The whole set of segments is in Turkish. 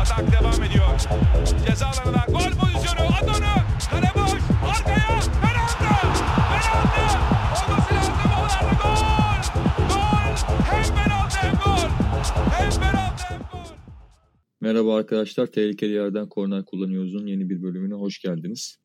Atak devam ediyor. Ceza alanına gol pozisyonu. Adonu. Kale boş. Arkaya. Penaltı. Penaltı. Olması lazım. Onlarda gol. Gol. Hem penaltı hem gol. Hem penaltı hem gol. Merhaba arkadaşlar. Tehlikeli yerden korner kullanıyoruz'un yeni bir bölümüne hoş geldiniz.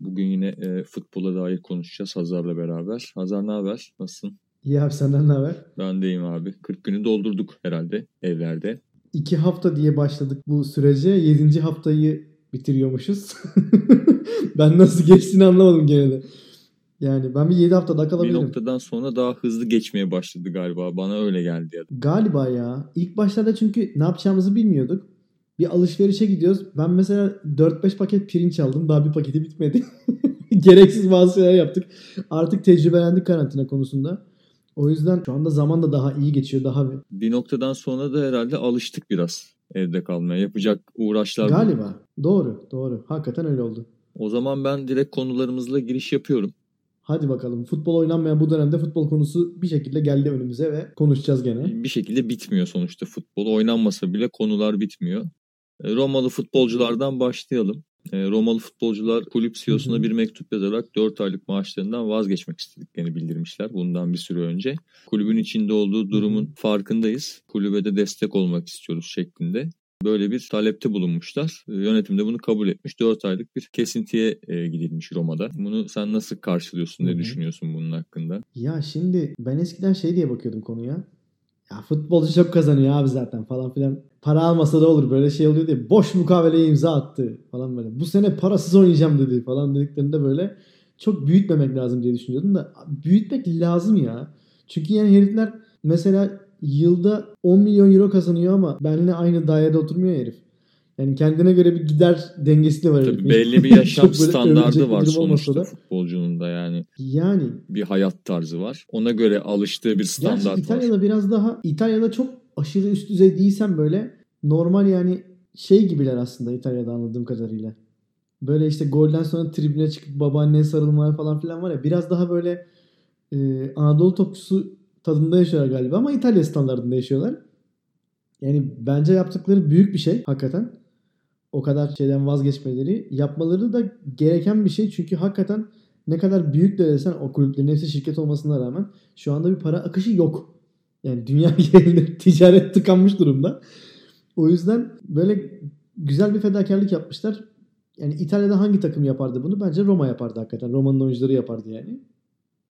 Bugün yine e, futbola dair konuşacağız Hazar'la beraber. Hazar ne haber? Nasılsın? İyi abi senden ne haber? Ben deyim abi. 40 günü doldurduk herhalde evlerde. İki hafta diye başladık bu sürece. Yedinci haftayı bitiriyormuşuz. ben nasıl geçtiğini anlamadım gene de. Yani ben bir yedi hafta daha Bir kalabilirim. noktadan sonra daha hızlı geçmeye başladı galiba. Bana öyle geldi ya. Galiba ya. İlk başlarda çünkü ne yapacağımızı bilmiyorduk. Bir alışverişe gidiyoruz. Ben mesela 4-5 paket pirinç aldım. Daha bir paketi bitmedi. Gereksiz bazı şeyler yaptık. Artık tecrübelendik karantina konusunda. O yüzden şu anda zaman da daha iyi geçiyor. Daha bir... Noktadan sonra da herhalde alıştık biraz evde kalmaya. Yapacak uğraşlar. Galiba. Doğru. Doğru. Hakikaten öyle oldu. O zaman ben direkt konularımızla giriş yapıyorum. Hadi bakalım. Futbol oynanmayan bu dönemde futbol konusu bir şekilde geldi önümüze ve konuşacağız gene. bir şekilde bitmiyor sonuçta futbol. Oynanmasa bile konular bitmiyor. E, Romalı futbolculardan başlayalım. E, Romalı futbolcular kulüp CEO'suna bir mektup yazarak 4 aylık maaşlarından vazgeçmek istediklerini bildirmişler bundan bir süre önce. Kulübün içinde olduğu durumun farkındayız. Kulübe de destek olmak istiyoruz şeklinde. Böyle bir talepte bulunmuşlar. E, Yönetim de bunu kabul etmiş. 4 aylık bir kesintiye e, gidilmiş Roma'da. Bunu sen nasıl karşılıyorsun, ne düşünüyorsun bunun hakkında? Ya şimdi ben eskiden şey diye bakıyordum konuya. Ya futbolcu çok kazanıyor abi zaten falan filan. Para almasa da olur böyle şey oluyor diye. Boş mukaveleye imza attı falan böyle. Bu sene parasız oynayacağım dedi falan dediklerinde böyle çok büyütmemek lazım diye düşünüyordum da büyütmek lazım ya. Çünkü yani herifler mesela yılda 10 milyon euro kazanıyor ama benimle aynı dairede oturmuyor herif. Yani kendine göre bir gider dengesi de var Tabii belli bir yaşam standardı var sonuçta da. futbolcunun da yani Yani bir hayat tarzı var. Ona göre alıştığı bir Gerçi standart var. İtalya'da biraz daha İtalya'da çok aşırı üst düzey değilsen böyle normal yani şey gibiler aslında İtalya'da anladığım kadarıyla. Böyle işte golden sonra tribüne çıkıp babaanneye sarılmalar falan filan var ya biraz daha böyle e, Anadolu topçusu tadında yaşıyorlar galiba ama İtalya standartında yaşıyorlar. Yani bence yaptıkları büyük bir şey hakikaten. O kadar şeyden vazgeçmeleri. Yapmaları da gereken bir şey çünkü hakikaten ne kadar büyük de desen o kulüplerin hepsi şirket olmasına rağmen şu anda bir para akışı yok. Yani dünya genelinde ticaret tıkanmış durumda. O yüzden böyle güzel bir fedakarlık yapmışlar. Yani İtalya'da hangi takım yapardı bunu? Bence Roma yapardı hakikaten. Roma'nın oyuncuları yapardı yani.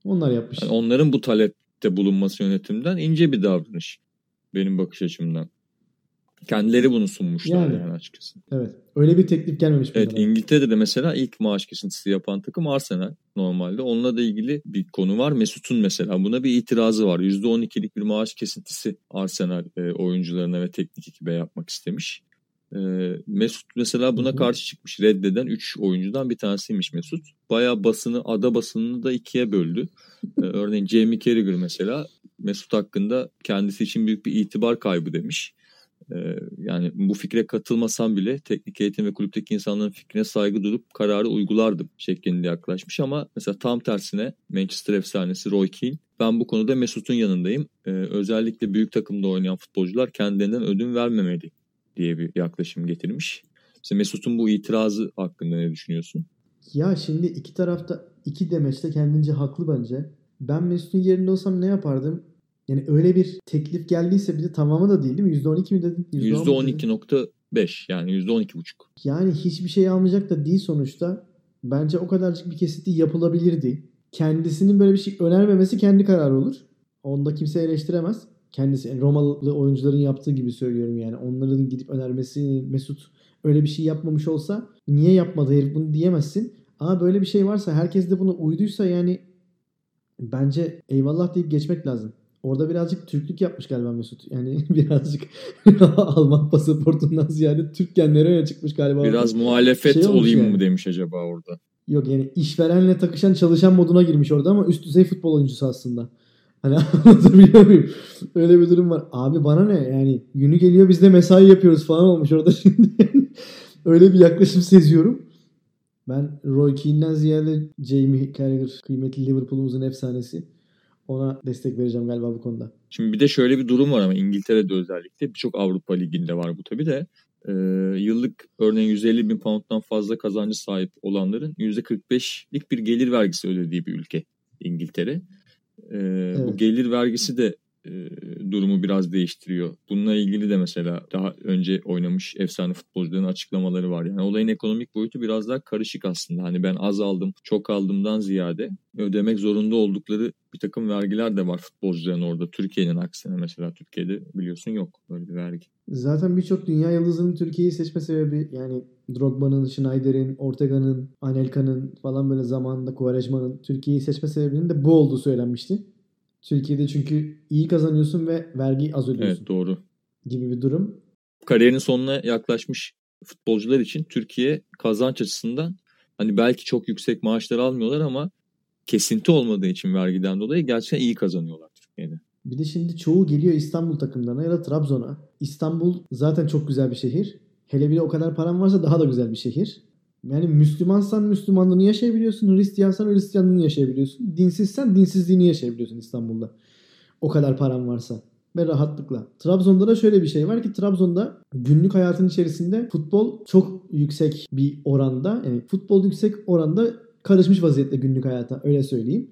Onlar yapmış. Yani onların bu talepte bulunması yönetimden ince bir davranış. Benim bakış açımdan. Kendileri bunu sunmuşlar yani, Yani. açıkçası. Evet. Öyle bir teklif gelmemiş Evet bunlara. İngiltere'de de mesela ilk maaş kesintisi yapan takım Arsenal normalde. Onunla da ilgili bir konu var. Mesut'un mesela buna bir itirazı var. %12'lik bir maaş kesintisi Arsenal e, oyuncularına ve teknik ekibe yapmak istemiş. E, Mesut mesela buna Hı hı. karşı çıkmış. Reddeden 3 oyuncudan bir tanesiymiş Mesut. Bayağı basını, ada basınını da ikiye böldü. E, örneğin Jamie Carragher mesela Mesut hakkında kendisi için büyük bir itibar kaybı demiş. Ee, yani bu fikre katılmasam bile teknik eğitim ve kulüpteki insanların fikrine saygı duyup kararı uygulardım şeklinde yaklaşmış ama mesela tam tersine Manchester efsanesi Roy Keane ben bu konuda Mesut'un yanındayım. Ee, özellikle büyük takımda oynayan futbolcular kendilerinden ödün vermemeli diye bir yaklaşım getirmiş. İşte Mesut'un bu itirazı hakkında ne düşünüyorsun? Ya şimdi iki tarafta iki demeçte kendince haklı bence. Ben Mesut'un yerinde olsam ne yapardım? Yani öyle bir teklif geldiyse bir de tamamı da değil değil mi? %12 mi dedin? %10 mu dedin? %12.5 yani %12.5. Yani hiçbir şey almayacak da değil sonuçta. Bence o kadarcık bir kesinti yapılabilirdi. Kendisinin böyle bir şey önermemesi kendi kararı olur. Onda kimse eleştiremez. Kendisi yani Romalı oyuncuların yaptığı gibi söylüyorum yani. Onların gidip önermesi Mesut öyle bir şey yapmamış olsa niye yapmadı herif bunu diyemezsin. Ama böyle bir şey varsa herkes de buna uyduysa yani bence eyvallah deyip geçmek lazım. Orada birazcık Türklük yapmış galiba Mesut. Yani birazcık Alman pasaportundan ziyade Türk genleri öne çıkmış galiba. orada. Biraz muhalefet Şey olayım yani. mı demiş acaba orada? Yok yani işverenle takışan çalışan moduna girmiş orada ama üst düzey futbol oyuncusu aslında. Hani anlatabiliyor muyum? Öyle bir durum var. Abi bana ne yani günü geliyor biz de mesai yapıyoruz falan olmuş orada şimdi. Öyle bir yaklaşım seziyorum. Ben Roy Keane'den ziyade Jamie Carragher kıymetli Liverpool'umuzun efsanesi. Ona destek vereceğim galiba bu konuda. Şimdi bir de şöyle bir durum var ama İngiltere'de özellikle birçok Avrupa Ligi'nde var bu tabii de. Ee, yıllık örneğin 150 bin pound'dan fazla kazancı sahip olanların %45'lik bir gelir vergisi ödediği bir ülke İngiltere. Bu Evet. gelir vergisi de durumu biraz değiştiriyor. Bununla ilgili de mesela daha önce oynamış efsane futbolcuların açıklamaları var. Yani olayın ekonomik boyutu biraz daha karışık aslında. Hani ben az aldım, çok aldımdan ziyade ödemek zorunda oldukları bir takım vergiler de var futbolcuların orada. Türkiye'nin aksine mesela Türkiye'de biliyorsun yok böyle bir vergi. Zaten birçok dünya yıldızının Türkiye'yi seçme sebebi yani Drogba'nın, Schneider'in, Ortega'nın, Anelka'nın falan böyle zamanında Quaresma'nın Türkiye'yi seçme sebebinin de bu olduğu söylenmişti. Türkiye'de çünkü iyi kazanıyorsun ve vergi az ödüyorsun Evet doğru. gibi bir durum. Kariyerinin sonuna yaklaşmış futbolcular için Türkiye kazanç açısından hani belki çok yüksek maaşlar almıyorlar ama kesinti olmadığı için vergiden dolayı gerçekten iyi kazanıyorlar Türkiye'de. Bir de şimdi çoğu geliyor İstanbul takımlarına ya da Trabzon'a. İstanbul zaten çok güzel bir şehir. Hele bir de o kadar paran varsa daha da güzel bir şehir. Yani Müslümansan Müslümanlığını yaşayabiliyorsun. Hristiyansan Hristiyanlığını yaşayabiliyorsun. Dinsizsen dinsizliğini yaşayabiliyorsun İstanbul'da. O kadar paran varsa. Ve rahatlıkla. Trabzon'da da şöyle bir şey var ki Trabzon'da günlük hayatın içerisinde futbol çok yüksek bir oranda. Yani futbol yüksek oranda karışmış vaziyette günlük hayata öyle söyleyeyim.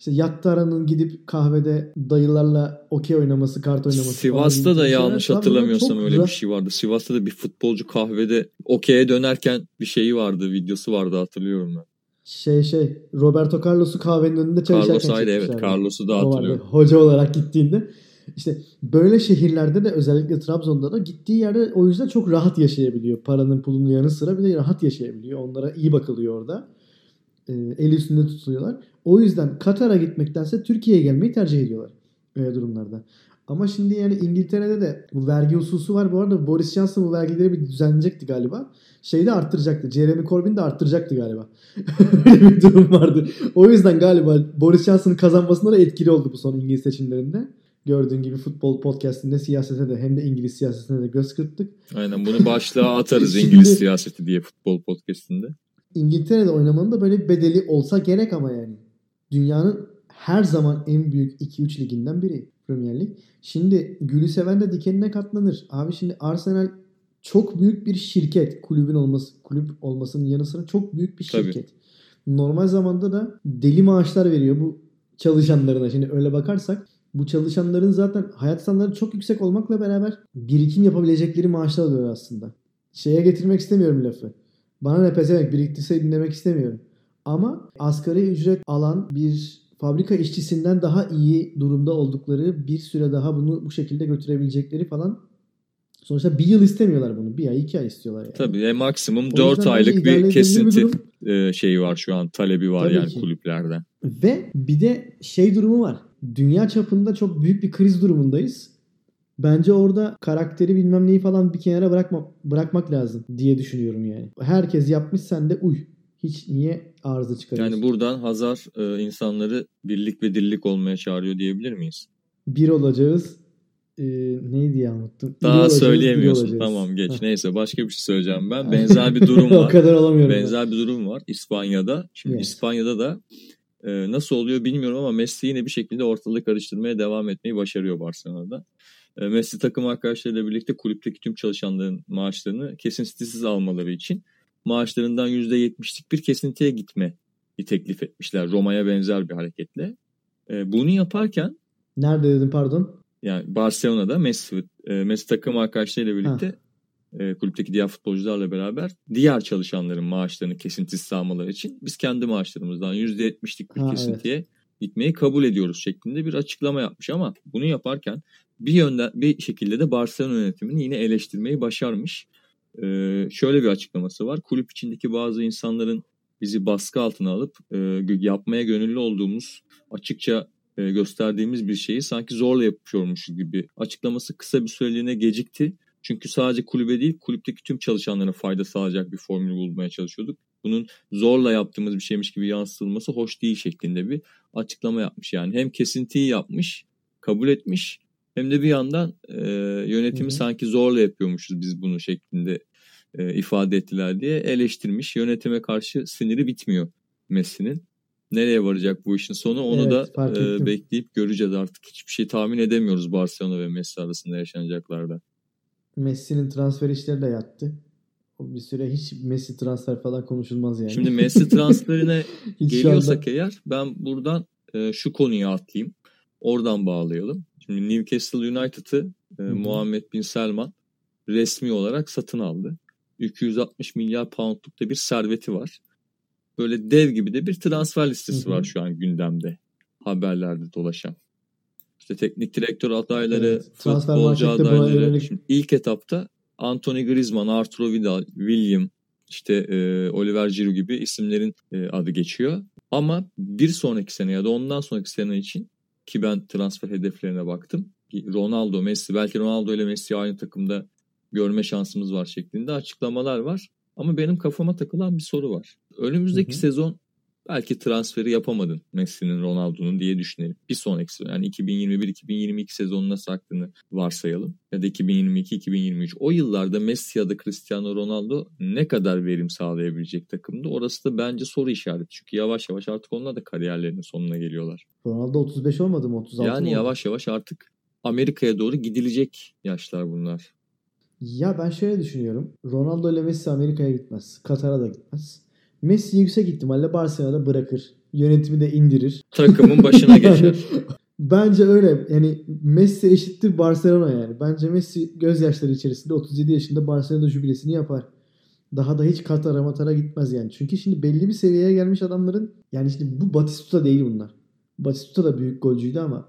İşte Yattaran'ın gidip kahvede dayılarla okey oynaması, kart oynaması falan Sivas'ta gibi da şeyler yanlış Trabzon'da hatırlamıyorsam öyle bir rahat- şey vardı. Sivas'ta da bir futbolcu kahvede okey'e dönerken bir şeyi vardı, videosu vardı hatırlıyorum ben. Şey şey Roberto Carlos'u kahvenin önünde çay Carlos Ayrı evet. Carlos'u da hatırlıyorum. Hoca olarak gittiğinde. İşte böyle şehirlerde de özellikle Trabzon'da da gittiği yerde o yüzden çok rahat yaşayabiliyor. Paranın pulunun yanı sıra bir de rahat yaşayabiliyor. Onlara iyi bakılıyor orada. Ee, el üstünde tutuluyorlar. O yüzden Katar'a gitmektense Türkiye'ye gelmeyi tercih ediyorlar. Öyle durumlarda. Ama şimdi yani İngiltere'de de bu vergi hususu var. Bu arada Boris Johnson bu vergileri bir düzenleyecekti galiba. Şeyi de arttıracaktı. Jeremy Corbyn de arttıracaktı galiba. Öyle bir durum vardı. O yüzden galiba Boris Johnson'ın kazanmasına da etkili oldu bu son İngiliz seçimlerinde. Gördüğün gibi futbol podcastinde siyasete de hem de İngiliz siyasetine de göz kırptık. Aynen bunu başlığa atarız İngiliz siyaseti diye futbol podcastinde. İngiltere'de oynamanın da böyle bir bedeli olsa gerek ama yani. Dünyanın her zaman en büyük 2-3 liginden biri Premier Lig. Şimdi gülü seven de dikenine katlanır. Abi şimdi Arsenal çok büyük bir şirket. Kulübün olması, kulüp olmasının yanı sıra çok büyük bir Tabii. şirket. Normal zamanda da deli maaşlar veriyor bu çalışanlarına. Şimdi öyle bakarsak bu çalışanların zaten hayat standartları çok yüksek olmakla beraber birikim yapabilecekleri maaşlar alıyor aslında. Şeye getirmek istemiyorum lafı. Bana ne pezevenk biriktirseydin demek istemiyorum. Ama asgari ücret alan bir fabrika işçisinden daha iyi durumda oldukları bir süre daha bunu bu şekilde götürebilecekleri falan. Sonuçta bir yıl istemiyorlar bunu. Bir ay iki ay istiyorlar yani. Tabii e, maksimum O 4 yüzden aylık bir kesinti durum. e, şeyi var şu an talebi var Tabii yani ki. kulüplerden. Ve bir de şey durumu var. Dünya çapında çok büyük bir kriz durumundayız. Bence orada karakteri bilmem neyi falan bir kenara bırakma, bırakmak lazım diye düşünüyorum yani. Herkes yapmış sen de uy. Hiç niye arıza çıkarıyorsun? Yani buradan Hazar e, insanları birlik ve dirlik olmaya çağırıyor diyebilir miyiz? bir olacağız. Ee, neydi ya unuttum. Daha olacağız, söyleyemiyorsun. Tamam geç. Heh. Neyse başka bir şey söyleyeceğim ben. Benzer bir durum o var. kadar olamıyorum. ben. Benzer bir durum var İspanya'da. Şimdi Evet. İspanya'da da e, nasıl oluyor bilmiyorum ama Messi yine bir şekilde ortalığı karıştırmaya devam etmeyi başarıyor Barcelona'da. E, Messi takım arkadaşlarıyla birlikte kulüpteki tüm çalışanların maaşlarını kesintisiz almaları için maaşlarından %70'lik bir kesintiye gitme teklif etmişler. Roma'ya benzer bir hareketle. E, bunu yaparken Nerede dedim pardon? yani Barcelona'da Messi, e, Messi takım arkadaşlarıyla birlikte e, kulüpteki diğer futbolcularla beraber diğer çalışanların maaşlarını kesintisiz almaları için biz kendi maaşlarımızdan %70'lik bir Ha, kesintiye gitmeyi kabul ediyoruz şeklinde bir açıklama yapmış ama bunu yaparken bir yönden bir şekilde de Barcelona yönetimini yine eleştirmeyi başarmış. E, şöyle bir açıklaması var. Kulüp içindeki bazı insanların bizi baskı altına alıp e, yapmaya gönüllü olduğumuz açıkça e, gösterdiğimiz bir şeyi sanki zorla yapıyormuşuz gibi açıklaması kısa bir süreliğine gecikti. Çünkü sadece kulübe değil kulüpteki tüm çalışanlara fayda sağlayacak bir formül bulmaya çalışıyorduk. Bunun zorla yaptığımız bir şeymiş gibi yansıtılması hoş değil şeklinde bir açıklama yapmış. Yani hem kesintiyi yapmış, kabul etmiş hem de bir yandan e, yönetimi Hı hı. sanki zorla yapıyormuşuz biz bunu şeklinde e, ifade ettiler diye eleştirmiş. Yönetime karşı siniri bitmiyor Messi'nin. Nereye varacak bu işin sonu onu Evet, da e, bekleyip göreceğiz artık. Hiçbir şey tahmin edemiyoruz Barcelona ve Messi arasında yaşanacaklarda. Messi'nin transfer işleri de yattı. Bir süre hiç Messi transfer falan konuşulmaz yani. Şimdi Messi transferine geliyorsak anda- eğer ben buradan e, şu konuyu atlayayım. Oradan bağlayalım. Şimdi Newcastle United'ı e. Muhammed Bin Selman resmi olarak satın aldı. 260 milyar poundluk da bir serveti var. Böyle dev gibi de bir transfer listesi var şu an gündemde. Haberlerde dolaşan. İşte teknik direktör adayları, Evet, transfer futbolcu adayları. yönelik- Şimdi ilk etapta Anthony Griezmann, Arturo Vidal, William, işte e, Oliver Giroud gibi isimlerin e, adı geçiyor. Ama bir sonraki sene ya da ondan sonraki sene için ki ben transfer hedeflerine baktım. Ronaldo, Messi belki Ronaldo ile Messi'yi aynı takımda görme şansımız var şeklinde açıklamalar var. Ama benim kafama takılan bir soru var. Önümüzdeki Hı hı. sezon belki transferi yapamadın Messi'nin, Ronaldo'nun diye düşünelim. Bir sonraki sezon yani 2021-2022 sezonuna saktığını varsayalım. Ya da 2022-2023. O yıllarda Messi ya da Cristiano Ronaldo ne kadar verim sağlayabilecek takımda? Orası da bence soru işareti. Çünkü yavaş yavaş artık onlar da kariyerlerinin sonuna geliyorlar. Ronaldo 35 olmadı mı? 36 mı Yani oldu? yavaş yavaş artık Amerika'ya doğru gidilecek yaşlar bunlar. Ya ben şöyle düşünüyorum. Ronaldo ile Messi Amerika'ya gitmez. Katar'a da gitmez. Messi yüksek ihtimalle Barcelona'da bırakır. Yönetimi de indirir. Takımın başına geçer. Bence öyle. Yani Messi eşittir Barcelona yani. Bence Messi gözyaşları içerisinde 37 yaşında Barcelona jübilesini yapar. Daha da hiç Katar'a Matar'a gitmez yani. Çünkü şimdi belli bir seviyeye gelmiş adamların yani şimdi bu Batistuta değil bunlar. Batistuta da büyük golcüydü ama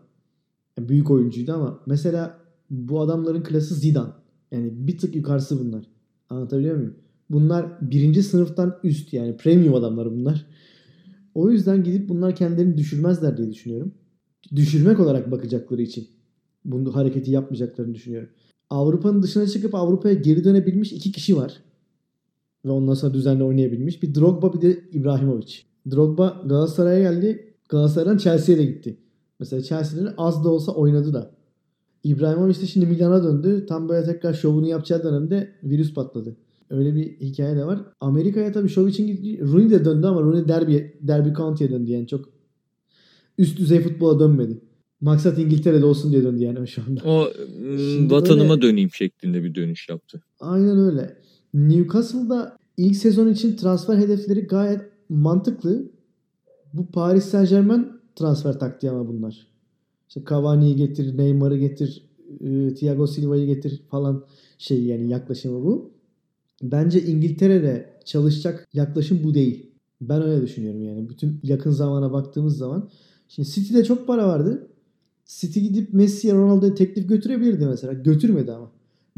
yani büyük oyuncuydu ama mesela bu adamların klası Zidane. Yani bir tık yukarısı bunlar. Anlatabiliyor muyum? Bunlar birinci sınıftan üst yani premium adamlar bunlar. O yüzden gidip bunlar kendilerini düşürmezler diye düşünüyorum. Düşürmek olarak bakacakları için bunu hareketi yapmayacaklarını düşünüyorum. Avrupa'nın dışına çıkıp Avrupa'ya geri dönebilmiş iki kişi var. Ve ondan sonra düzenli oynayabilmiş. Bir Drogba bir de İbrahimovic. Drogba Galatasaray'a geldi. Galatasaray'dan Chelsea'ye de gitti. Mesela Chelsea'de az da olsa oynadı da. İbrahimovic de şimdi Milan'a döndü. Tam böyle tekrar şovunu yapacağı dönemde virüs patladı. Öyle bir hikaye de var. Amerika'ya tabii şov için gitti. Rooney de döndü ama Rooney Derby, Derby County'ye döndü yani çok üst düzey futbola dönmedi. Maksat İngiltere'de olsun diye döndü yani şu anda. O Şimdi mm, vatanıma böyle- döneyim şeklinde bir dönüş yaptı. Aynen öyle. Newcastle'da ilk sezon için transfer hedefleri gayet mantıklı. Bu Paris Saint Germain transfer taktiği ama bunlar. İşte Cavani'yi getir, Neymar'ı getir, e, Thiago Silva'yı getir falan şey yani yaklaşımı bu. Bence İngiltere'de çalışacak yaklaşım bu değil. Ben öyle düşünüyorum yani. Bütün yakın zamana baktığımız zaman. Şimdi City'de çok para vardı. City gidip Messi'ye Ronaldo'ya teklif götürebilirdi mesela. Götürmedi ama.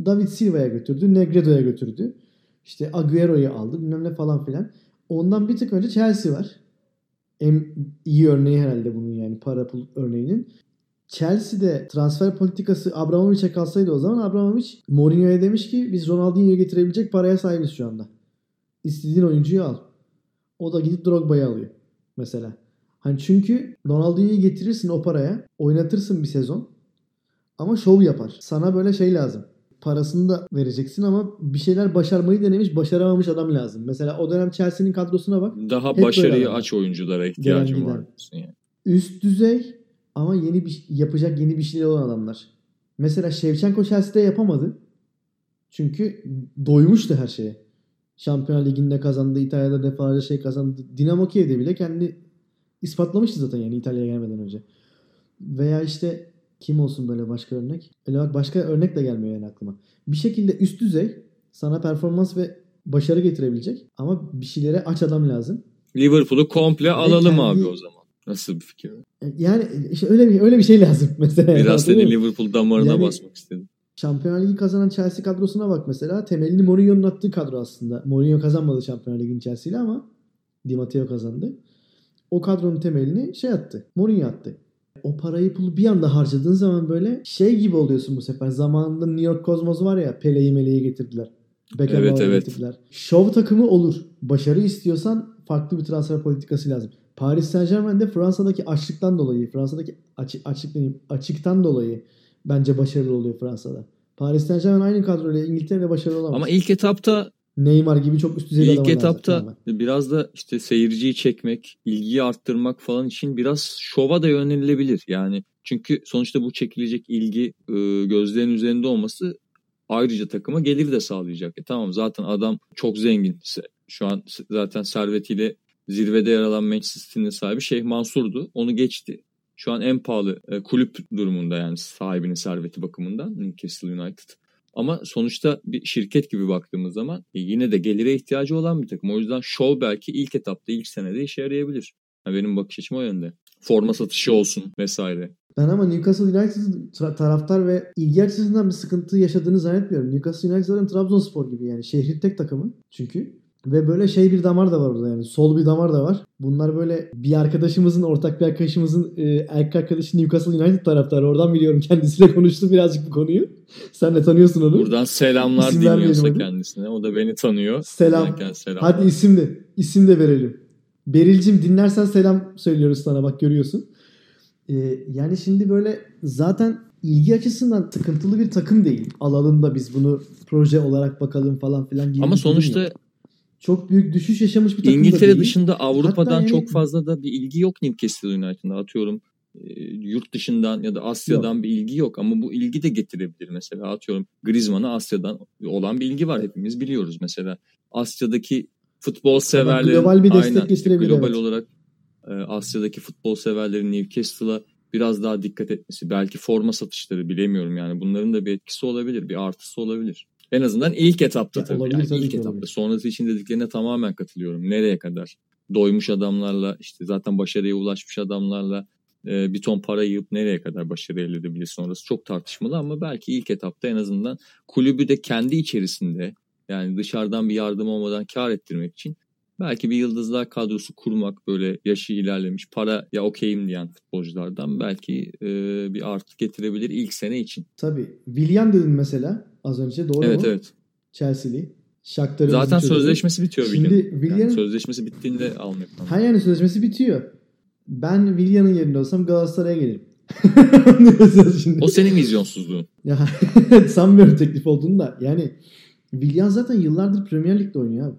David Silva'ya götürdü. Negredo'ya götürdü. İşte Agüero'yu aldı. Bilmem ne falan filan. Ondan bir tık önce Chelsea var. En iyi örneği herhalde bunun yani para pul örneğinin. Chelsea'de transfer politikası Abramovich'e kalsaydı o zaman Abramovich Mourinho'ya demiş ki biz Ronaldinho'yu getirebilecek paraya sahibiz şu anda. İstediğin oyuncuyu al. O da gidip Drogba'yı alıyor mesela. Hani çünkü Ronaldinho'yu getirirsin o paraya. Oynatırsın bir sezon. Ama şov yapar. Sana böyle şey lazım. Parasını da vereceksin ama bir şeyler başarmayı denemiş, başaramamış adam lazım. Mesela o dönem Chelsea'nin kadrosuna bak. Daha başarıyı aç oyunculara ihtiyacım var. Yani. Üst düzey ama yeni bir yapacak yeni bir şeyler olan adamlar. Mesela Shevchenko Chelsea'de yapamadı. Çünkü doymuştu her şeye. Şampiyonlar Ligi'nde kazandı. İtalya'da defalarca şey kazandı. Dinamo Kiev'de bile kendini ispatlamıştı zaten yani İtalya'ya gelmeden önce. Veya işte kim olsun böyle başka örnek? Öyle bak başka örnek de gelmiyor yani aklıma. Bir şekilde üst düzey sana performans ve başarı getirebilecek ama bir şeylere aç adam lazım. Liverpool'u komple alalım kendi- abi o zaman. Nasıl bir fikir? Yani işte öyle bir öyle bir şey lazım mesela. Biraz mı? Liverpool damarına Yani- basmak istedim. Şampiyonlar Ligi kazanan Chelsea kadrosuna bak mesela. Temelini Mourinho'nun attığı kadro aslında. Mourinho kazanmadı Şampiyonlar Ligi'ni Chelsea ile ama Di Matteo kazandı. O kadronun temelini şey attı. Mourinho attı. O parayı pulu bir anda harcadığın zaman böyle şey gibi oluyorsun bu sefer. Zamanında New York Cosmos var ya Pele'yi Mele'yi getirdiler. Beckenbauer'ı Evet, evet. getirdiler. Şov takımı olur. Başarı istiyorsan farklı bir transfer politikası lazım. Paris Saint Germain'de Fransa'daki açlıktan dolayı, Fransa'daki açık, açlık demeyeyim, açıktan dolayı bence başarılı oluyor Fransa'da. Paris Saint Germain aynı kadroyla İngiltere'de başarılı olamaz. Ama ilk etapta Neymar gibi çok üst düzey İlk etapta biraz da işte seyirciyi çekmek, ilgiyi arttırmak falan için biraz şova da yönelilebilir. Yani çünkü sonuçta bu çekilecek ilgi e, gözlerin üzerinde olması ayrıca takıma gelir de sağlayacak. E tamam zaten adam çok zengin. Şu an zaten servetiyle zirvede yer alan Manchester City'nin sahibi Şeyh Mansur'du. Onu geçti. Şu an en pahalı e, kulüp durumunda yani sahibinin serveti bakımından Newcastle United. Ama sonuçta bir şirket gibi baktığımız zaman e, yine de gelire ihtiyacı olan bir takım. O yüzden show belki ilk etapta, ilk senede işe yarayabilir. Yani benim bakış açım o yönde. Forma satışı olsun vesaire. Ben ama Newcastle United taraftar ve ilgi açısından bir sıkıntı yaşadığını zannetmiyorum. Newcastle United zaten Trabzonspor gibi yani şehrin tek takımı çünkü. Ve böyle şey bir damar da var orada yani. Sol bir damar da var. Bunlar böyle bir arkadaşımızın, ortak bir arkadaşımızın e, erkek arkadaşı Newcastle United taraftarı. Oradan biliyorum kendisiyle konuştu birazcık bu konuyu. Sen de tanıyorsun onu. Buradan selamlar İsim dinliyorsa kendisine. O da beni tanıyor. Selam. Hadi isim de, isim de verelim. Beril'cim dinlersen selam söylüyoruz sana bak görüyorsun. Ee, yani şimdi böyle zaten ilgi açısından sıkıntılı bir takım değil. Alalım da biz bunu proje olarak bakalım falan filan. Ama sonuçta çok büyük düşüş yaşamış bir takım İngiltere da değil. dışında Avrupa'dan yani... çok fazla da bir ilgi yok Newcastle United'da. Atıyorum e, yurt dışından ya da Asya'dan yok. bir ilgi yok ama bu ilgi de getirebilir mesela atıyorum Griezmann'a Asya'dan olan bir ilgi var hepimiz biliyoruz mesela Asya'daki futbol severlerin global bir destek aynen, getirebilir global evet. olarak e, Asya'daki futbol severlerin Newcastle'a biraz daha dikkat etmesi belki forma satışları bilemiyorum yani bunların da bir etkisi olabilir bir artısı olabilir. En azından ilk etapta Ya tabii. olabilir, Yani tabii ilk etapta. olabilir. Sonrası için dediklerine tamamen katılıyorum. Nereye kadar? Doymuş adamlarla işte zaten başarıya ulaşmış adamlarla e, bir ton para yığıp nereye kadar başarı elde edebilir sonrası çok tartışmalı ama belki ilk etapta en azından kulübü de kendi içerisinde yani dışarıdan bir yardım olmadan kar ettirmek için belki bir yıldızlar kadrosu kurmak böyle yaşı ilerlemiş para ya okeyim diyen futbolculardan belki e, bir artı getirebilir ilk sene için. Tabii. William dedin mesela az önce doğru Evet mu? evet. Chelsea'li. Shakhtar'ın Zaten sözleşmesi bitiyor Şimdi William. William Yani sözleşmesi bittiğinde almıyor. ha yani sözleşmesi bitiyor. Ben William'ın yerinde olsam Galatasaray'a gelirim. O senin vizyonsuzluğun. Ya sanmıyorum teklif olduğunu da. Yani Willian zaten yıllardır Premier Lig'de oynuyor abi.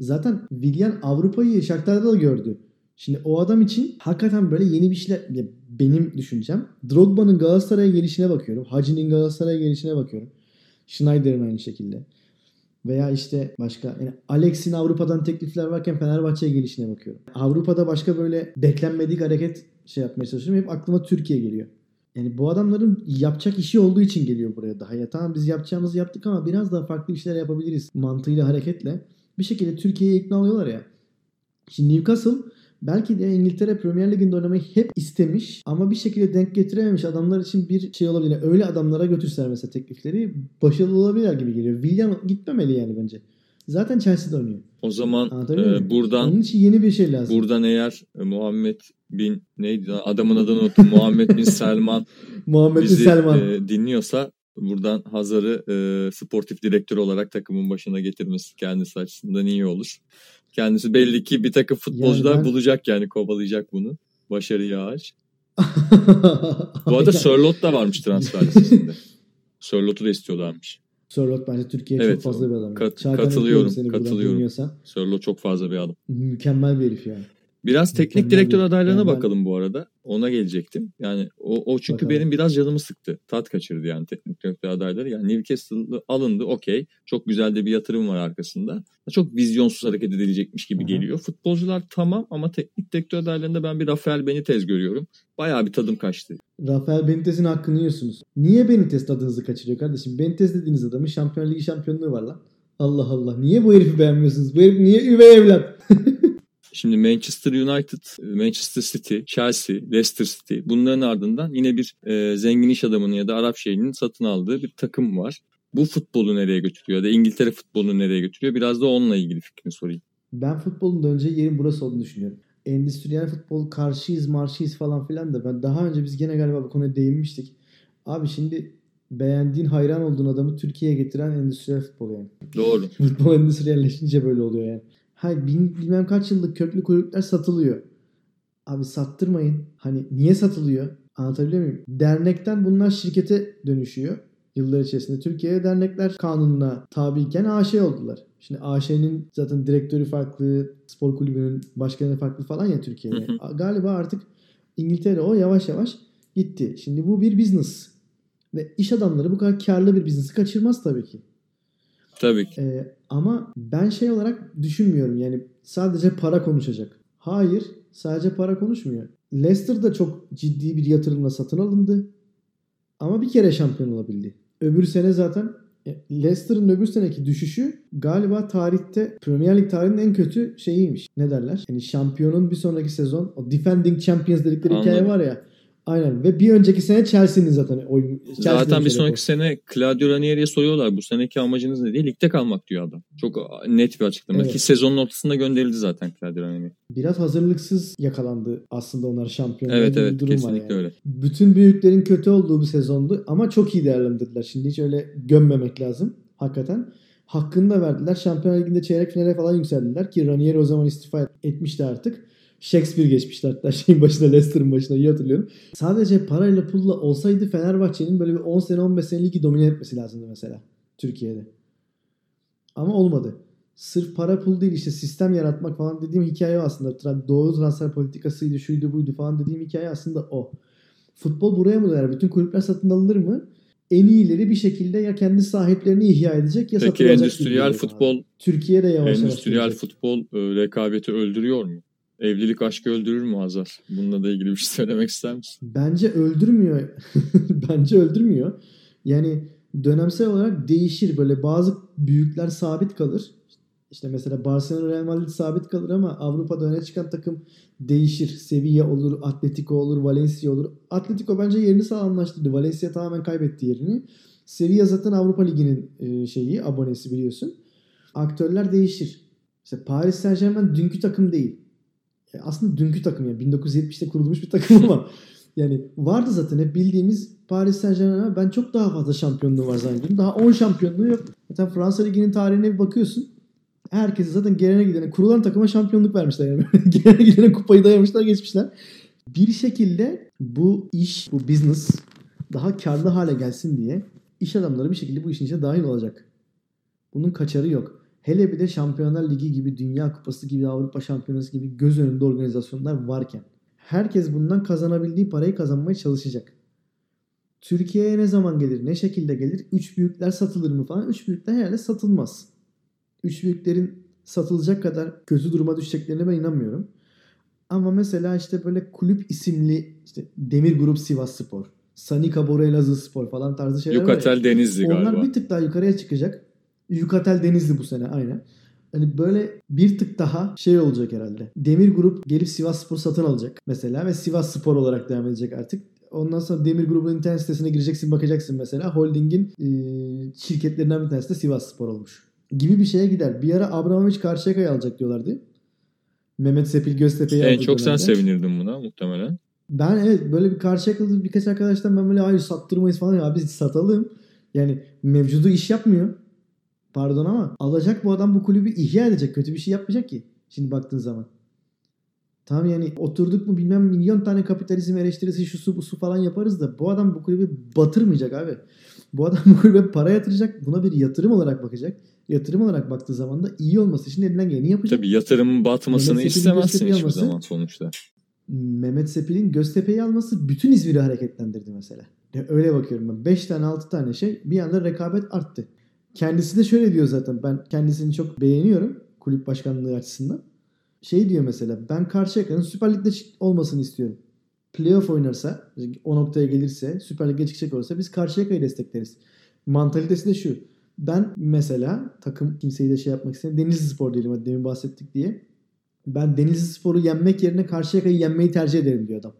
Zaten Willian Avrupa'yı Shakhtar'da da gördü. Şimdi o adam için hakikaten böyle yeni bir şeyler benim düşüncem. Drogba'nın Galatasaray'a gelişine bakıyorum. Hacı'nin Galatasaray'a gelişine bakıyorum. Schneider'in aynı şekilde. Veya işte başka yani Alex'in Avrupa'dan teklifler varken Fenerbahçe'ye gelişine bakıyorum. Avrupa'da başka böyle beklenmedik hareket şey yapmaya çalışıyorum. Hep aklıma Türkiye geliyor. Yani bu adamların yapacak işi olduğu için geliyor buraya daha. Ya tamam biz yapacağımızı yaptık ama biraz daha farklı bir şeyler yapabiliriz mantığıyla hareketle. Bir şekilde Türkiye'ye ikna oluyorlar ya. Şimdi Newcastle belki de İngiltere Premier Ligi'nde oynamayı hep istemiş ama bir şekilde denk getirememiş adamlar için bir şey olabilir. Yani öyle adamlara götürseler mesela teklifleri başarılı olabilirler gibi geliyor. William gitmemeli yani bence. Zaten Chelsea'de oynuyor. O zaman e, buradan Onun için yeni bir şey lazım. buradan eğer e, Muhammed bin neydi adamın adını unuttum. Muhammed bin Selman Muhammed bin bizi Selman. e, dinliyorsa buradan Hazar'ı e, sportif direktör olarak takımın başına getirmesi kendisi açısından iyi olur. Kendisi belli ki bir takım futbolcular ben- bulacak yani kovalayacak bunu. Başarıya ağaç. Bu arada Sörlot da varmış transfer listesinde. Sörlot'u da istiyorlarmış. Sörloth bence Türkiye'ye Evet, çok fazla bir adam. kat- Çağkan katılıyorum, katılıyorum. Sörlot çok fazla bir adam. Mükemmel bir herif yani. Biraz teknik direktör ben- bakalım bu arada. Ona gelecektim. Yani o, o çünkü Bakalım. benim biraz canımı sıktı. Tat kaçırdı yani teknik direktör adayları. Yani Newcastle alındı okey. Çok güzel de bir yatırım var arkasında. Çok vizyonsuz hareket edilecekmiş gibi geliyor. Futbolcular tamam ama teknik direktör adaylarında ben bir Rafael Benitez görüyorum. Bayağı bir tadım kaçtı. Rafael Benitez'in hakkını yiyorsunuz. Niye Benitez tadınızı kaçırıyor kardeşim? Benitez dediğiniz adamın Şampiyon Ligi şampiyonluğu var lan. Allah Allah. Niye bu herifi beğenmiyorsunuz? Bu herif niye üvey evlat? Şimdi Manchester United, Manchester City, Chelsea, Leicester City bunların ardından yine bir e, zengin iş adamının ya da Arap şeyhinin satın aldığı bir takım var. Bu futbolu nereye götürüyor ya da İngiltere futbolunu nereye götürüyor? Biraz da onunla ilgili fikrini sorayım. Ben futbolun da önce yerin burası olduğunu düşünüyorum. Endüstriyel futbol karşıyız marşıyız falan filan da ben daha önce biz gene galiba bu konuya değinmiştik. Abi şimdi beğendiğin hayran olduğun adamı Türkiye'ye getiren endüstriyel futbol yani. Doğru. Futbol endüstriyelleşince böyle oluyor yani. Hayır bin- bilmem kaç yıllık köklü kulüpler satılıyor. Abi sattırmayın. Hani niye satılıyor? Anlatabiliyor muyum? Dernekten bunlar şirkete dönüşüyor. Yıllar içerisinde Türkiye Dernekler Kanunu'na tabiyken AŞ oldular. Şimdi AŞ'nin zaten direktörü farklı, spor kulübünün başkanı farklı falan ya Türkiye'de. Galiba artık İngiltere o yavaş yavaş gitti. Şimdi bu bir business. Ve iş adamları bu kadar karlı bir business'ı kaçırmaz tabii ki. Tabii ki. Ee, ama ben şey olarak düşünmüyorum. Yani sadece para konuşacak. Hayır. Sadece para konuşmuyor. Leicester da çok ciddi bir yatırımla satın alındı. Ama bir kere şampiyon olabildi. Öbür sene zaten e, Leicester'ın öbür seneki düşüşü galiba tarihte Premier Lig tarihinin en kötü şeyiymiş. Ne derler? Yani şampiyonun bir sonraki sezon o defending champions dedikleri hikaye Anladım. var ya. Aynen ve bir önceki sene Chelsea'nin zaten oyun. Chelsea'nin Zaten bir sonraki o. sene Claudio Ranieri'ye soruyorlar bu seneki amacınız ne diye. Ligde kalmak diyor adam. Çok net bir açıklama. Evet. Ki sezonun ortasında gönderildi zaten Claudio Ranieri. Biraz hazırlıksız yakalandı aslında onlar şampiyon. Evet bir evet durum var kesinlikle yani. öyle. Bütün büyüklerin kötü olduğu bir sezondu ama çok iyi değerlendirdiler. Şimdi hiç öyle gömmemek lazım hakikaten. Hakkını da verdiler. Şampiyonlar Ligi'nde çeyrek finale falan yükseldiler ki Ranieri o zaman istifa etmişti artık. Shakespeare geçmişler hatta şeyin başına Leicester'ın başına iyi hatırlıyorum. Sadece parayla pulla olsaydı Fenerbahçe'nin böyle bir 10 sene 15 sene ligi domine etmesi lazımdı mesela Türkiye'de. Ama olmadı. Sırf para pul değil işte sistem yaratmak falan dediğim hikaye aslında. Tra- Doğru transfer politikasıydı şuydu buydu falan dediğim hikaye aslında o. Futbol buraya mı döner? Bütün kulüpler satın alınır mı? En iyileri bir şekilde ya kendi sahiplerini ihya edecek ya Peki satılacak gibi endüstriyel futbol Türkiye'de yavaş yavaş endüstriyel futbol e, rekabeti öldürüyor mu? Evlilik aşkı öldürür mü Hazar? Bununla da ilgili bir şey söylemek ister misin? Bence öldürmüyor. Bence öldürmüyor. Yani dönemsel olarak değişir. Böyle bazı büyükler sabit kalır. İşte mesela Barcelona Real Madrid sabit kalır ama Avrupa'da öne çıkan takım değişir. Sevilla olur, Atletico olur, Valencia olur. Atletico bence yerini sağlamlaştırdı. Valencia tamamen kaybetti yerini. Sevilla zaten Avrupa Ligi'nin e, şeyi, abonesi biliyorsun. Aktörler değişir. İşte Paris Saint Germain dünkü takım değil. E, Aslında dünkü takım yani 1970'te kurulmuş bir takım ama yani vardı zaten hep bildiğimiz Paris Saint Germain ben çok daha fazla şampiyonluğu var zannediyorum. Daha 10 şampiyonluğu yok. Zaten Fransa Ligi'nin tarihine bir bakıyorsun. Herkese zaten gelene gidene kurulan takıma şampiyonluk vermişler yani. gelene gidene kupayı dayamışlar geçmişler. Bir şekilde bu iş, bu business daha karlı hale gelsin diye iş adamları bir şekilde bu işin içine dahil olacak. Bunun kaçarı yok. Hele bir de Şampiyonlar Ligi gibi, Dünya Kupası gibi, Avrupa Şampiyonası gibi göz önünde organizasyonlar varken herkes bundan kazanabildiği parayı kazanmaya çalışacak. Türkiye'ye ne zaman gelir, ne şekilde gelir? Üç büyükler satılır mı falan? Üç büyükler herhalde satılmaz. Üç büyüklerin satılacak kadar kötü duruma düşeceklerine ben inanmıyorum. Ama mesela işte böyle kulüp isimli işte Demir Grup Sivas Spor, Sanika Bora Elazığ Spor falan tarzı şeyler var. Yukatel Denizli Onlar galiba. bir tık daha yukarıya çıkacak. Yukatel Denizli bu sene aynen. Hani böyle bir tık daha şey olacak herhalde. Demir Grup gelip Sivas Spor satın alacak mesela ve Sivas Spor olarak devam edecek artık. Ondan sonra Demir Grubun internet sitesine gireceksin bakacaksın mesela. Holding'in e, şirketlerinden bir tanesi de Sivas Spor olmuş. Gibi bir şeye gider. Bir ara Abramovich Karşıyaka'yı alacak diyorlardı. Mehmet Sepil Göztepe'yi En aldı çok sen sevinirdin buna muhtemelen. Ben evet böyle bir Karşıyakalı birkaç arkadaştan ben böyle hayır sattırmayız falan ya biz satalım. Yani mevcudu iş yapmıyor. Pardon ama alacak bu adam bu kulübü ihya edecek. Kötü bir şey yapmayacak ki. Şimdi baktığın zaman. Tamam yani oturduk mu bilmem milyon tane kapitalizm eleştirisi şu su bu su falan yaparız da bu adam bu kulübü batırmayacak abi. Bu adam bu kulübe para yatıracak. Buna bir yatırım olarak bakacak. Yatırım olarak baktığı zaman da iyi olması için elinden geleni yapacak. Tabii yatırımın batmasını Mehmet istemezsin hiçbir alması- zaman sonuçta. Mehmet Sepil'in Göztepe'yi alması bütün İzmir'i hareketlendirdi mesela. Ya Öyle bakıyorum ben. 5 tane 6 tane şey bir anda rekabet arttı. Kendisi de şöyle diyor zaten. Ben kendisini çok beğeniyorum kulüp başkanlığı açısından. Şey diyor mesela ben Karşıyaka'nın Süper Lig'de olmasını istiyorum. Playoff oynarsa o noktaya gelirse Süper Lig'e çıkacak olursa biz Karşıyaka'yı destekleriz. Mantalitesi de şu. Ben mesela takım kimseyi de şey yapmak istemiyorum. Denizli Spor diyelim hadi demin bahsettik diye. Ben Denizli Spor'u yenmek yerine Karşıyaka'yı yenmeyi tercih ederim diyor adam.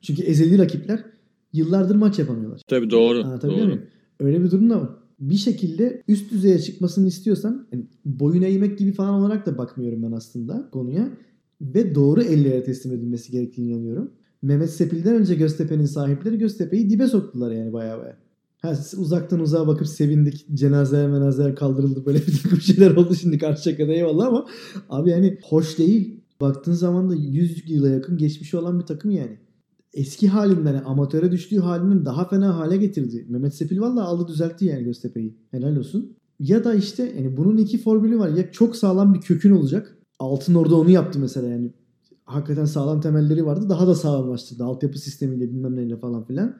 Çünkü ezeli rakipler yıllardır maç yapamıyorlar. Tabii doğru. Anlatabiliyor doğru. muyum? Öyle bir durum da var. Bir şekilde üst düzeye çıkmasını istiyorsan yani boyun eğmek gibi falan olarak da bakmıyorum ben aslında konuya. Ve doğru ellere teslim edilmesi gerektiğini inanıyorum. Mehmet Sepil'den önce Göztepe'nin sahipleri Göztepe'yi dibe soktular yani baya baya. Ha, uzaktan uzağa bakıp sevindik. Cenazeler menazeler kaldırıldı. Böyle bir takım şeyler oldu şimdi Karşıyaka'da eyvallah ama abi yani hoş değil. Baktığın zaman da 100 yıla yakın geçmişi olan bir takım yani. Eski halinden yani amatöre düştüğü halinden daha fena hale getirdi. Mehmet Sepil valla aldı düzeltti yani Göztepe'yi. Helal olsun. Ya da işte yani bunun iki formülü var. Ya çok sağlam bir kökün olacak. Altın orada onu yaptı mesela yani. Hakikaten sağlam temelleri vardı. Daha da sağlamlaştırdı. Altyapı sistemiyle bilmem neyle falan filan.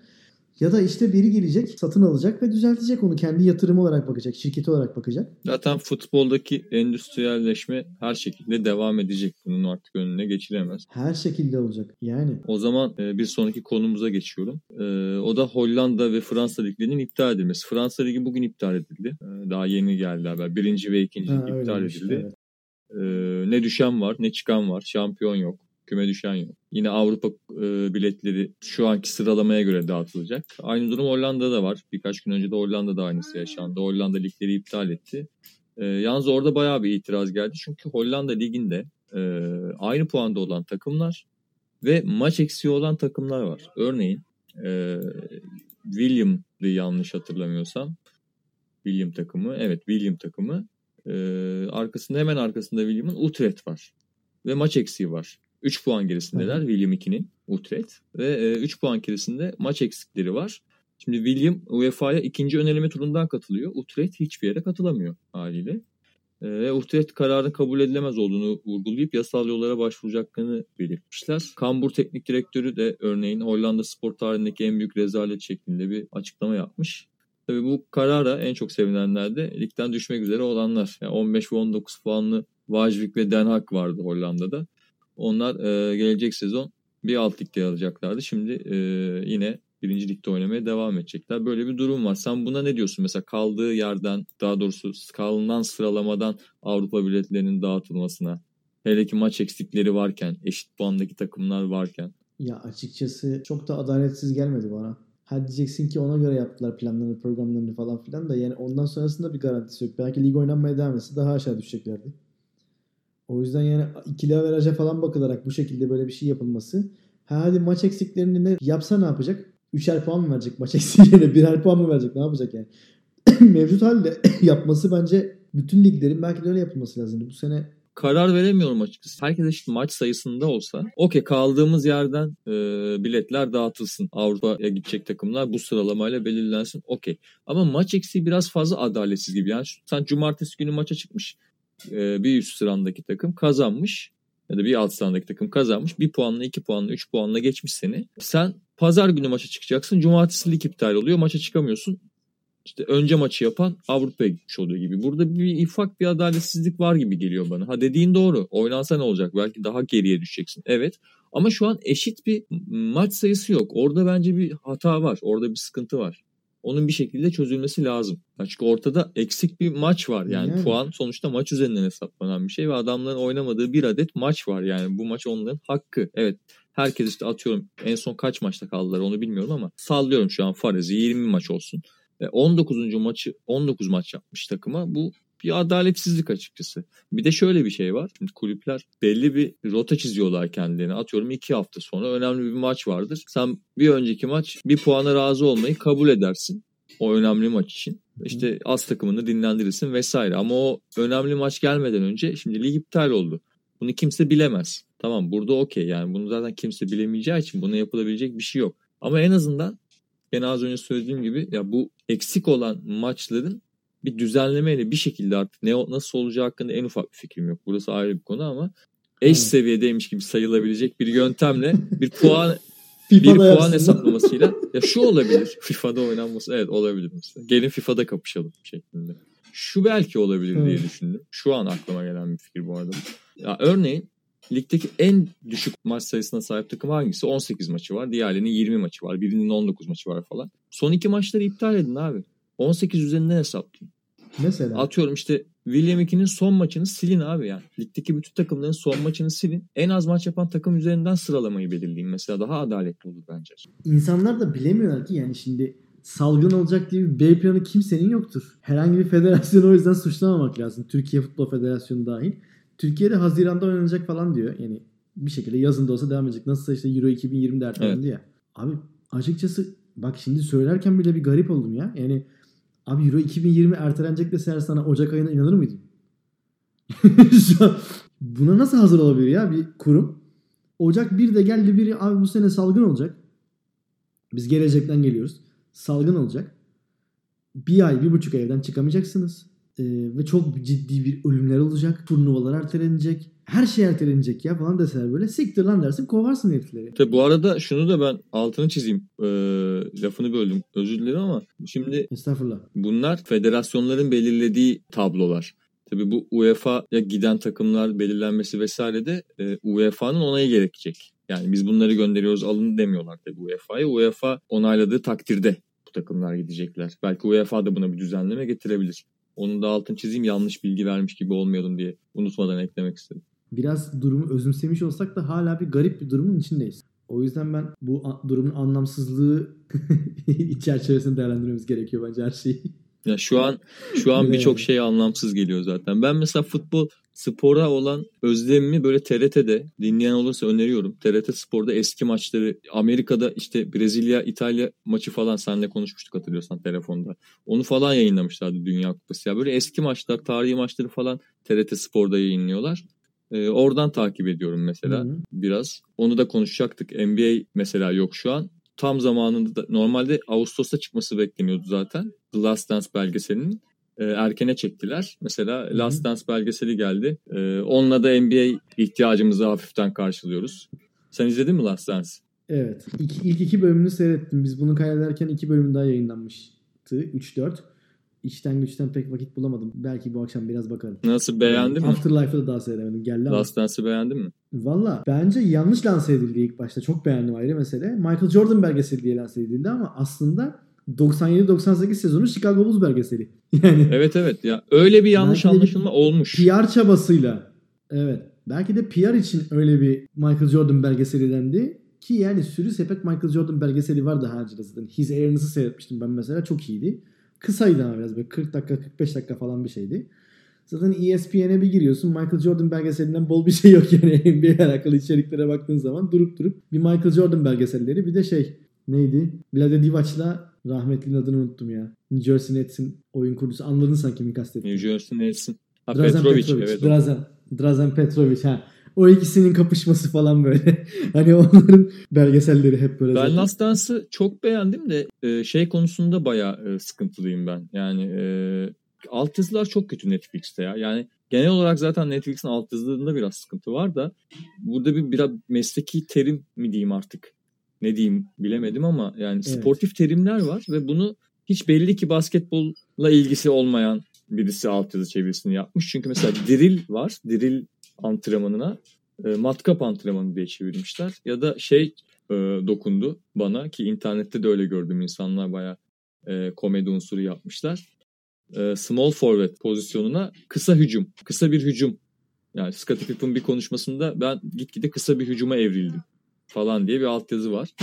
Ya da işte biri gelecek, satın alacak ve düzeltecek onu. Kendi yatırımı olarak bakacak, şirketi olarak bakacak. Zaten futboldaki endüstriyelleşme her şekilde devam edecek. Bunun artık önüne geçilemez. Her şekilde olacak. Yani O zaman e, bir sonraki konumuza geçiyorum. E, o da Hollanda ve Fransa liglerinin iptal edilmesi. Fransa ligi bugün iptal edildi. E, daha yeni geldi haber. Birinci ve ikinci ha, iptal edildi. evet. Ne düşen var ne çıkan var. Şampiyon yok. Küme düşen yok. Yine Avrupa e, biletleri şu anki sıralamaya göre dağıtılacak. Aynı durum Hollanda'da da var. Birkaç gün önce de Hollanda'da aynısı yaşandı. Hollanda ligleri iptal etti. E, yalnız orada bayağı bir itiraz geldi. Çünkü Hollanda liginde e, aynı puanda olan takımlar ve maç eksiği olan takımlar var. Örneğin e, William'dı yanlış hatırlamıyorsam. William takımı. Evet William takımı. E, arkasında hemen arkasında William'ın Utrecht var. Ve maç eksiği var. 3 puan gerisindeler Hı. William 2'nin Utrecht. Ve 3 puan gerisinde maç eksikleri var. Şimdi William UEFA'ya ikinci öneleme turundan katılıyor. Utrecht hiçbir yere katılamıyor haliyle. E, Ve Utrecht kararın kabul edilemez olduğunu vurgulayıp yasal yollara başvuracaklarını belirtmişler. Kambur teknik direktörü de örneğin Hollanda spor tarihindeki en büyük rezalet şeklinde bir açıklama yapmış. Tabii bu karara en çok sevinenler de ligden düşmek üzere olanlar. Yani 15 ve 19 puanlı Vajvik ve Den Haag vardı Hollanda'da. Onlar e, gelecek sezon bir alt ligde alacaklardı. Şimdi e, yine birinci ligde oynamaya devam edecekler. Böyle bir durum var. Sen buna ne diyorsun? Mesela kaldığı yerden daha doğrusu kalınan sıralamadan Avrupa biletlerinin dağıtılmasına. Hele ki maç eksikleri varken, eşit puandaki takımlar varken. Ya açıkçası çok da adaletsiz gelmedi bana. Ha diyeceksin ki ona göre yaptılar planlarını, programlarını falan filan da yani ondan sonrasında bir garantisi yok. Belki lig oynanmaya devam etse daha aşağı düşeceklerdi. O yüzden yani ikili averaja falan bakılarak bu şekilde böyle bir şey yapılması. Ha hadi maç eksiklerini ne yapsa ne yapacak? Üçer puan mı verecek maç eksiği yerine? Birer puan mı verecek? Ne yapacak yani? Mevcut halde yapması bence bütün liglerin belki de öyle yapılması lazım. Bu sene Karar veremiyorum açıkçası. Herkes eşit maç sayısında olsa okey kaldığımız yerden e, biletler dağıtılsın. Avrupa'ya gidecek takımlar bu sıralamayla belirlensin. Okey. Ama maç eksiği biraz fazla adaletsiz gibi. Yani sen cumartesi günü maça çıkmış. E, bir üst sıramdaki takım kazanmış. Ya da bir alt sıramdaki takım kazanmış. Bir puanla, iki puanla, üç puanla geçmiş seni. Sen pazar günü maça çıkacaksın. Cumartesi lig iptal oluyor. Maça çıkamıyorsun. İşte önce maçı yapan Avrupa'ya gitmiş oluyor gibi. Burada bir ufak bir adaletsizlik var gibi geliyor bana. Ha dediğin doğru. Oynansa ne olacak? Belki daha geriye düşeceksin. Evet. Ama şu an eşit bir maç sayısı yok. Orada bence bir hata var. Orada bir sıkıntı var. Onun bir şekilde çözülmesi lazım. Çünkü ortada eksik bir maç var. Yani, Yani. puan sonuçta maç üzerinden hesaplanan bir şey ve adamların oynamadığı bir adet maç var. Yani bu maç onların hakkı. Evet herkes işte atıyorum en son kaç maçta kaldılar onu bilmiyorum ama sallıyorum şu an farezi 20 maç olsun. E, 19. maçı 19 maç yapmış takıma. Bu bir adaletsizlik açıkçası. Bir de şöyle bir şey var. Şimdi kulüpler belli bir rota çiziyorlar kendilerine. Atıyorum iki hafta sonra önemli bir maç vardır. Sen bir önceki maç bir puana razı olmayı kabul edersin. O önemli maç için. İşte az takımını dinlendirirsin vesaire. Ama o önemli maç gelmeden önce şimdi lig iptal oldu. Bunu kimse bilemez. Tamam burada okey yani bunu zaten kimse bilemeyeceği için buna yapılabilecek bir şey yok. Ama en azından gene az önce söylediğim gibi ya bu eksik olan maçların bir düzenlemeyle bir şekilde artık ne nasıl olacağı hakkında en ufak bir fikrim yok. Burası ayrı bir konu ama eş Evet. seviyedeymiş gibi sayılabilecek bir yöntemle bir puan FIFA'da bir puan yapsın. hesaplamasıyla ya şu olabilir. FIFA'da oynanması evet olabilir mesela. Gelin FIFA'da kapışalım şeklinde. Şu belki olabilir diye Evet. düşündüm. Şu an aklıma gelen bir fikir bu arada. Ya örneğin ligdeki en düşük maç sayısına sahip takım hangisi? 18 maçı var. Diğerlerinin 20 maçı var. Birinin 19 maçı var falan. Son iki maçları iptal edin abi. 18 üzerinden hesaplayın. Mesela. Atıyorum işte William 2'nin son maçını silin abi yani. Ligdeki bütün takımların son maçını silin. En az maç yapan takım üzerinden sıralamayı belirleyin. Mesela daha adaletli olur bence. İnsanlar da bilemiyorlar ki yani şimdi salgın olacak diye bir B planı kimsenin yoktur. Herhangi bir federasyonu o yüzden suçlamamak lazım. Türkiye Futbol Federasyonu dahil. Türkiye'de Haziran'da oynanacak falan diyor. Yani bir şekilde yazın da olsa devam edecek. Nasılsa işte Euro 2020'de ertelendi ya. Abi açıkçası bak şimdi söylerken bile bir garip oldum ya. Yani abi Euro 2020 ertelenecek deseler sana Ocak ayına inanır mıydın? Buna nasıl hazır olabilir ya bir kurum? Ocak 1'de geldi biri abi bu sene salgın olacak. Biz gelecekten geliyoruz. Salgın olacak. Bir ay, bir buçuk evden çıkamayacaksınız. Ee, ve çok ciddi bir ölümler olacak. Turnuvalar ertelenecek. Her şey ertelenecek ya falan deseler böyle. Siktir lan dersin kovarsın herifleri. Tabii bu arada şunu da ben altını çizeyim. Ee, lafını böldüm. Özür dilerim ama şimdi Estağfurullah. bunlar federasyonların belirlediği tablolar. Tabii bu UEFA'ya giden takımlar belirlenmesi vesaire de e, UEFA'nın onayı gerekecek. Yani biz bunları gönderiyoruz alın demiyorlar tabii UEFA'ya. UEFA onayladığı takdirde bu takımlar gidecekler. Belki UEFA da buna bir düzenleme getirebilir. Onun da altını çizeyim yanlış bilgi vermiş gibi olmayalım diye unutmadan eklemek istedim. Biraz durumu özümsemiş olsak da hala bir garip bir durumun içindeyiz. O yüzden ben bu durumun anlamsızlığı çerçevesinde değerlendirmemiz gerekiyor bence her şeyi. Ya şu an şu an birçok şey anlamsız geliyor zaten. Ben mesela futbol spora olan özlemimi böyle TRT'de dinleyen olursa öneriyorum. TRT Spor'da eski maçları Amerika'da işte Brezilya İtalya maçı falan seninle konuşmuştuk hatırlıyorsan telefonda. Onu falan yayınlamışlardı Dünya Kupası. Ya böyle eski maçlar, tarihi maçları falan TRT Spor'da yayınlıyorlar. Ee, oradan takip ediyorum mesela Hı hı. biraz. Onu da konuşacaktık. NBA mesela yok şu an. Tam zamanında da normalde Ağustos'ta çıkması bekleniyordu zaten. The Last Dance belgeselinin. Ee, erkene çektiler. Mesela hı. Last Dance belgeseli geldi. Ee, onunla da NBA ihtiyacımızı hafiften karşılıyoruz. Sen izledin mi Last Dance? Evet. İlk, ilk iki bölümünü seyrettim. Biz bunu kaydederken iki bölüm daha yayınlanmıştı. 3-4. İşten güçten pek vakit bulamadım. Belki bu akşam biraz bakarım. Nasıl beğendin mi? Afterlife'ı da daha seyredemedim. Geldi ama. Last Dance'ı beğendin mi? Valla bence yanlış lanse edildi ilk başta. Çok beğendim ayrı mesele. Michael Jordan belgeseli diye lanse edildi ama aslında 97-98 sezonu Chicago Bulls belgeseli. Yani Evet evet ya öyle bir yanlış de bir anlaşılma olmuş. PR çabasıyla. Evet. Belki de PR için öyle bir Michael Jordan belgeseli dendi. Ki yani sürü sepet Michael Jordan belgeseli var daha önce zaten. His Air'nızı seyretmiştim ben mesela. Çok iyiydi. Kısaydı ama biraz böyle 40 dakika 45 dakika falan bir şeydi. Zaten E ESPN'e bir giriyorsun. Michael Jordan belgeselinden bol bir şey yok yani NBA alakalı içeriklere baktığın zaman durup durup bir Michael Jordan belgeselleri bir de şey neydi? Vlade Divac'la rahmetlinin adını unuttum ya. New Jersey Nets'in oyun kurucusu. Anladın sen kimi kastettiğimi. New Jersey Nelson. Ha, Drazen Petrovic, Petrovic. evet. Drazen, Drazen Petrovic ha. O ikisinin kapışması falan böyle. hani onların belgeselleri hep böyle. Ben. Last Dance'ı çok beğendim de e, şey konusunda bayağı e, sıkıntılıyım ben. Yani e, altyazılar çok kötü Netflix'te ya. Yani genel olarak zaten Netflix'in altyazılarında biraz sıkıntı var da burada bir biraz mesleki terim mi diyeyim artık. Ne diyeyim bilemedim ama yani Evet. sportif terimler var ve bunu hiç belli ki basketbolla ilgisi olmayan birisi altyazı çevirisini yapmış. Çünkü mesela drill var. Drill antrenmanına e, matkap antrenmanı diye çevirmişler. Ya da şey e, dokundu bana ki internette de öyle gördüm insanlar bayağı e, komedi unsuru yapmışlar. E, small forward pozisyonuna kısa hücum, kısa bir hücum. Yani Scottie Pippen bir konuşmasında ben gitgide kısa bir hücuma evrildim falan diye bir altyazı var.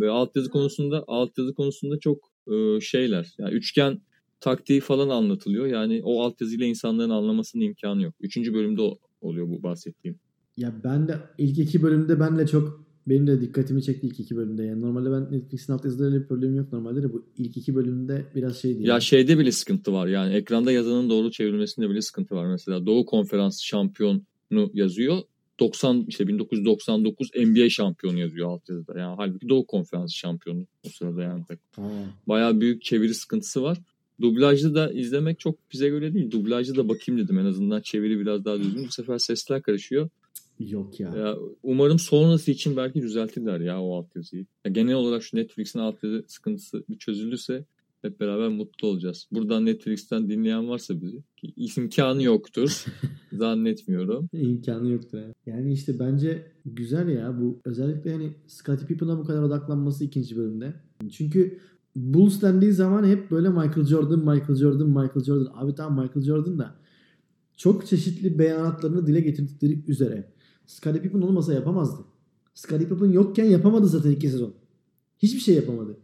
Ve altyazı konusunda altyazı konusunda çok e, şeyler. Yani üçgen taktiği falan anlatılıyor. Yani o altyazıyla insanların anlamasının imkanı yok. Üçüncü bölümde oluyor bu bahsettiğim. Ya ben de ilk iki bölümde ben de çok benim de dikkatimi çekti ilk iki bölümde. Yani normalde ben Netflix'in altyazılarıyla bir problemim yok normalde de bu ilk iki bölümde biraz şeydi. Ya yani. şeyde bile sıkıntı var. Yani ekranda yazanın doğru çevrilmesinde bile sıkıntı var. Mesela Doğu Konferansı şampiyonu yazıyor. 90 işte 1999 NBA şampiyonu yazıyor altyazıda. Yani halbuki Doğu Konferansı şampiyonu o sırada yani. Ha. Bayağı büyük çeviri sıkıntısı var. Dublajlı da izlemek çok bize göre değil. Dublajlı da bakayım dedim en azından çeviri biraz daha düzgün. Bu sefer sesler karışıyor. Yok ya. Ya, umarım sonrası için belki düzeltirler ya o altyazıyı. Ya, genel olarak şu Netflix'in altyazı sıkıntısı bir çözülürse hep beraber mutlu olacağız. Buradan Netflix'ten dinleyen varsa bizi ki imkanı yoktur. Zannetmiyorum. İmkanı yoktur. Yani. yani işte bence güzel ya bu özellikle hani Scottie Pippen'a bu kadar odaklanması ikinci bölümde. Çünkü Bulls dendiği zaman hep böyle Michael Jordan, Michael Jordan, Michael Jordan. Abi tamam Michael Jordan da çok çeşitli beyanatlarını dile getirdikleri üzere Scottie Pippen olmasa yapamazdı. Scottie Pippen yokken yapamadı zaten iki sezon. Hiçbir şey yapamadı.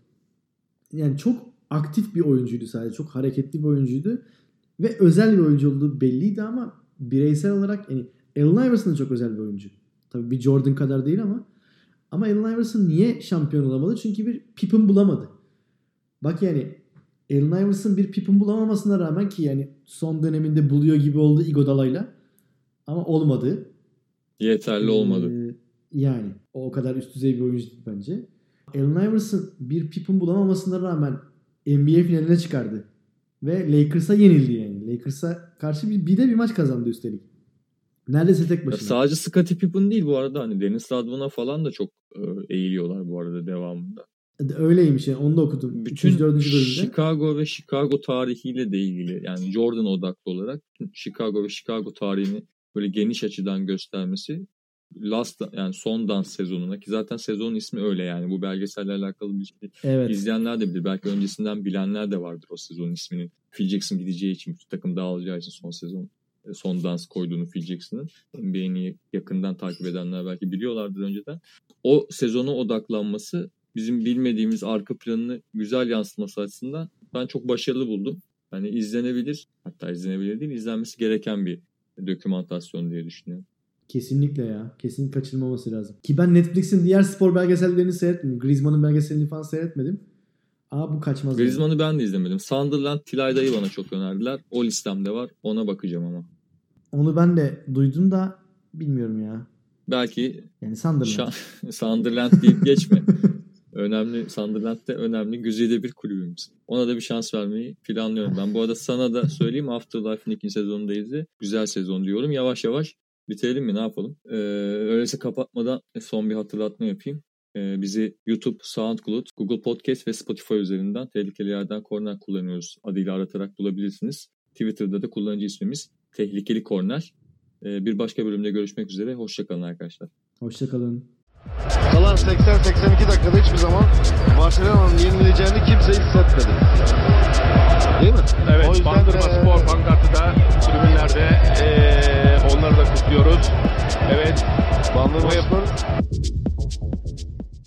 Yani çok aktif bir oyuncuydu sadece. Çok hareketli bir oyuncuydu. Ve özel bir oyuncu olduğu belliydi ama bireysel olarak yani Allen Iverson da çok özel bir oyuncu. Tabii bir Jordan kadar değil ama ama Allen Iverson niye şampiyon olamadı? Çünkü bir Pippen bulamadı. Bak yani Allen Iverson bir Pippen bulamamasına rağmen ki yani son döneminde buluyor gibi oldu Iguodala'yla. Ama olmadı. Yeterli olmadı. Ee, yani o kadar üst düzey bir oyuncu değil bence. Allen Iverson bir Pippen bulamamasına rağmen NBA finaline çıkardı. Ve Lakers'a yenildi yani. Lakers'a karşı bir, bir de bir maç kazandı üstelik. Neredeyse tek Ya başına. sadece Scottie Pippen değil bu arada hani Dennis Rodman'a falan da çok e, eğiliyorlar bu arada devamında. Öyleymiş yani onu da okudum. Bütün 3. 4. bölümde. Chicago ve Chicago tarihiyle de ilgili yani Jordan odaklı olarak Chicago ve Chicago tarihini böyle geniş açıdan göstermesi Last yani son dans sezonuna ki zaten sezonun ismi öyle yani bu belgeselle alakalı bir şey. Evet. İzleyenler de bilir. Belki öncesinden bilenler de vardır o sezonun ismini. Phil Jackson gideceği için, bütün takım dağılacağı için son sezon e, son dans koyduğunu Phil Jackson'ın. NBA'ni yakından takip edenler belki biliyorlardır önceden. O sezona odaklanması bizim bilmediğimiz arka planını güzel yansıtması açısından ben çok başarılı buldum. Yani izlenebilir, hatta izlenebilir değil, izlenmesi gereken bir dokümantasyon diye düşünüyorum. Kesinlikle ya. Kesin kaçırmaması lazım. Ki ben Netflix'in diğer spor belgesellerini seyretmedim. Griezmann'ın belgeselini falan seyretmedim. Ama bu kaçmaz. yani. Griezmann'ı ben de izlemedim. Sunderland, Tilayda'yı bana çok önerdiler. O listemde var. Ona bakacağım ama. Onu ben de duydum da bilmiyorum ya. Belki Yani Sunderland. Şa- Sunderland deyip geçme. önemli Sunderland de önemli güzide bir kulübümüz. Ona da bir şans vermeyi planlıyorum. Ben bu arada sana da söyleyeyim Afterlife'ın ikinci sezonundayız. Güzel sezon diyorum. Yavaş yavaş bitirelim mi ne yapalım? Ee, öyleyse kapatmadan son bir hatırlatma yapayım. Ee, bizi YouTube, SoundCloud, Google Podcast ve Spotify üzerinden tehlikeli yerden korner kullanıyoruz adıyla aratarak bulabilirsiniz. Twitter'da da kullanıcı ismimiz Tehlikeli Korner. Ee, bir başka bölümde görüşmek üzere. Hoşçakalın arkadaşlar. Hoşçakalın. Kalan 80-82 dakikada hiçbir zaman Barcelona'nın yenileceğini kimse hissetmedi. Değil mi? Evet, O yüzden, Bandırma eee, Spor pankartı da tribünlerde. Eee onları da kutluyoruz. Evet, Bandırma Spor